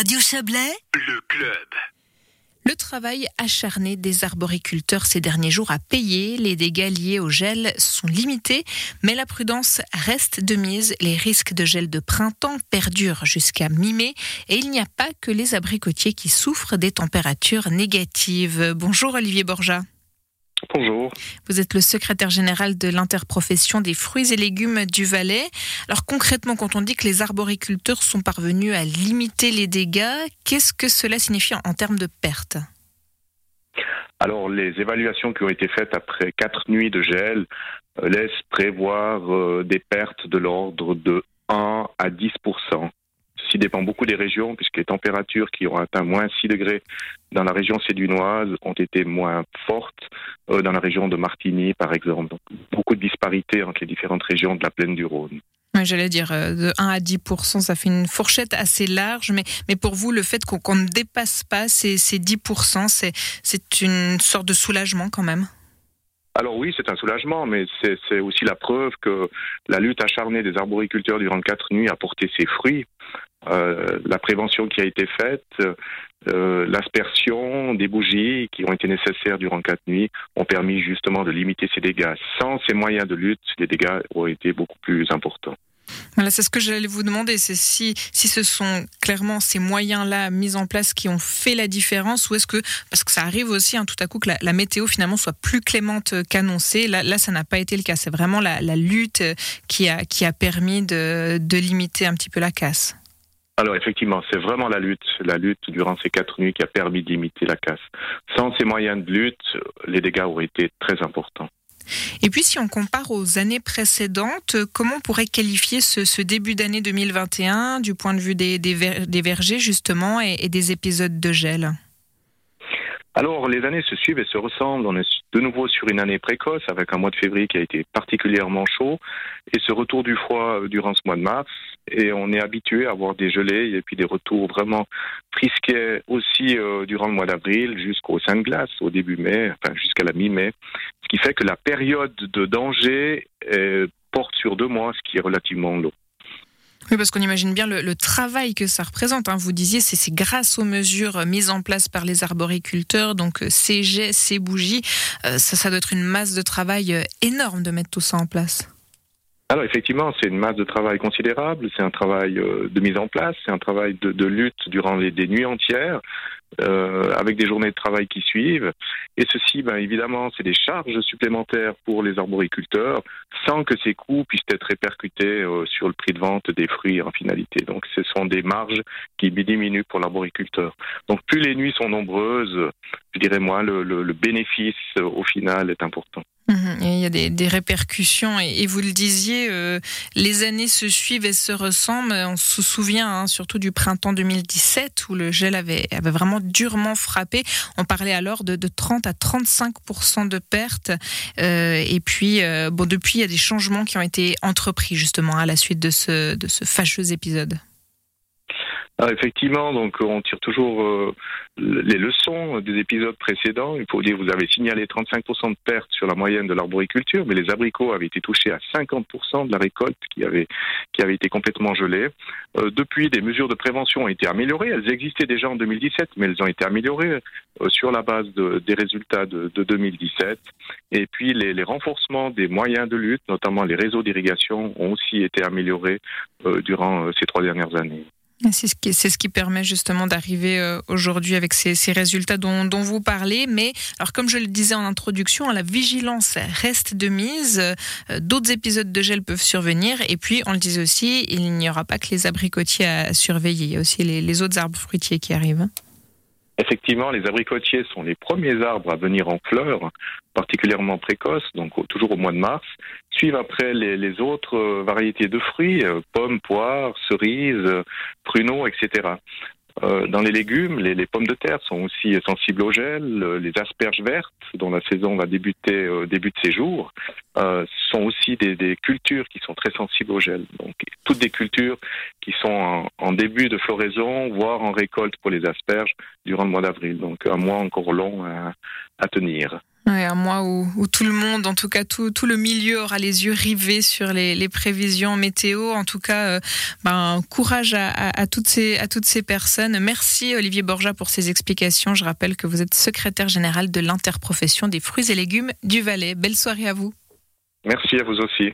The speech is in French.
Radio Chablais, le club. Le travail acharné des arboriculteurs ces derniers jours a payé. Les dégâts liés au gel sont limités, mais la prudence reste de mise. Les risques de gel de printemps perdurent jusqu'à mi-mai et il n'y a pas que les abricotiers qui souffrent des températures négatives. Bonjour Olivier Borja. Bonjour. Vous êtes le secrétaire général de l'interprofession des fruits et légumes du Valais. Alors concrètement, quand on dit que les arboriculteurs sont parvenus à limiter les dégâts, qu'est-ce que cela signifie en termes de pertes? Alors, les évaluations qui ont été faites après quatre nuits de gel euh, laissent prévoir euh, des pertes de l'ordre de 1 à 10 Ceci dépend beaucoup des régions, puisque les températures qui ont atteint moins 6 degrés dans la région sédunoise ont été moins fortes euh, dans la région de Martigny, par exemple. Donc, beaucoup de disparités entre les différentes régions de la plaine du Rhône. J'allais dire euh, de 1 à 10 ça fait une fourchette assez large, mais, mais pour vous, le fait qu'on ne dépasse pas ces, ces 10% c'est une sorte de soulagement quand même? Alors oui, c'est un soulagement, mais c'est aussi la preuve que la lutte acharnée des arboriculteurs durant quatre nuits a porté ses fruits. Euh, la prévention qui a été faite, euh, l'aspersion des bougies qui ont été nécessaires durant quatre nuits ont permis justement de limiter ces dégâts. Sans ces moyens de lutte, les dégâts auraient été beaucoup plus importants. Voilà, c'est ce que j'allais vous demander, c'est si, si ce sont clairement ces moyens-là mis en place qui ont fait la différence, ou est-ce que, parce que ça arrive aussi hein, tout à coup que la, météo finalement soit plus clémente qu'annoncée, là, ça n'a pas été le cas, c'est vraiment la, lutte qui a, qui a permis de, de limiter un petit peu la casse. Alors effectivement, c'est vraiment la lutte, la lutte durant ces quatre nuits qui a permis de limiter la casse. Sans ces moyens de lutte, les dégâts auraient été très importants. Et puis si on compare aux années précédentes, comment on pourrait qualifier ce, début d'année 2021 du point de vue des, vergers justement et des épisodes de gel? Alors, les années se suivent et se ressemblent. On est de nouveau sur une année précoce avec un mois de février qui a été particulièrement chaud et ce retour du froid durant ce mois de mars. Et on est habitué à avoir des gelées et puis des retours vraiment frisquets aussi euh, durant le mois d'avril jusqu'au sein de glace au début mai, enfin jusqu'à la mi-mai. Ce qui fait que la période de danger euh, porte sur deux mois, ce qui est relativement long. Oui, parce qu'on imagine bien le, travail que ça représente. Hein. Vous disiez, c'est grâce aux mesures mises en place par les arboriculteurs, donc euh, ces jets, ces bougies, ça, doit être une masse de travail énorme de mettre tout ça en place. Alors effectivement, c'est une masse de travail considérable, c'est un travail de mise en place, c'est un travail de, lutte durant des nuits entières. Euh, avec des journées de travail qui suivent. Et ceci, ben, évidemment, c'est des charges supplémentaires pour les arboriculteurs, sans que ces coûts puissent être répercutés euh, sur le prix de vente des fruits en finalité. Donc, ce sont des marges qui diminuent pour l'arboriculteur. Donc, plus les nuits sont nombreuses, je dirais moi, le, le bénéfice euh, au final est important. Mhm. il y a des, répercussions et, vous le disiez, euh, les années se suivent et se ressemblent. On se souvient hein, surtout du printemps 2017 où le gel avait, avait vraiment durement frappé. On parlait alors de, 30 à 35% de pertes. Euh, et puis, euh, bon, depuis, il y a des changements qui ont été entrepris justement à la suite de ce, de ce fâcheux épisode. Effectivement, donc on tire toujours euh, les leçons des épisodes précédents. Il faut dire, vous avez signalé 35% de pertes sur la moyenne de l'arboriculture, mais les abricots avaient été touchés à 50% de la récolte qui avait, qui avait été complètement gelée. Euh, depuis, des mesures de prévention ont été améliorées. Elles existaient déjà en 2017, mais elles ont été améliorées euh, sur la base des résultats de, 2017. Et puis, les, les, renforcements des moyens de lutte, notamment les réseaux d'irrigation, ont aussi été améliorés durant ces trois dernières années. C'est ce, qui, ce qui permet justement d'arriver euh, aujourd'hui avec ces, résultats dont, vous parlez. Mais alors, comme je le disais en introduction, la vigilance reste de mise. Euh, d'autres épisodes de gel peuvent survenir. Et puis, on le disait aussi, il n'y aura pas que les abricotiers à surveiller. Il y a aussi les, les autres arbres fruitiers qui arrivent. Effectivement, les abricotiers sont les premiers arbres à venir en fleurs, particulièrement précoces, donc toujours au mois de mars. Suivent après les, autres euh, variétés de fruits, euh, pommes, poires, cerises, pruneaux, etc. Euh, dans les légumes, les, pommes de terre sont aussi sensibles au gel. Les asperges vertes, dont la saison va débuter au début de ces jours, sont aussi des, cultures qui sont très sensibles au gel. Donc, toutes des cultures qui sont en, début de floraison, voire en récolte pour les asperges durant le mois d'avril. Donc, un mois encore long à tenir. Ouais, un mois où, tout le monde, en tout cas tout, le milieu aura les yeux rivés sur les, prévisions météo. En tout cas, euh, ben, courage à, à, à, toutes ces, à toutes ces personnes. Merci Olivier Borja pour ces explications. Je rappelle que vous êtes secrétaire général de l'interprofession des fruits et légumes du Valais. Belle soirée à vous. Merci à vous aussi.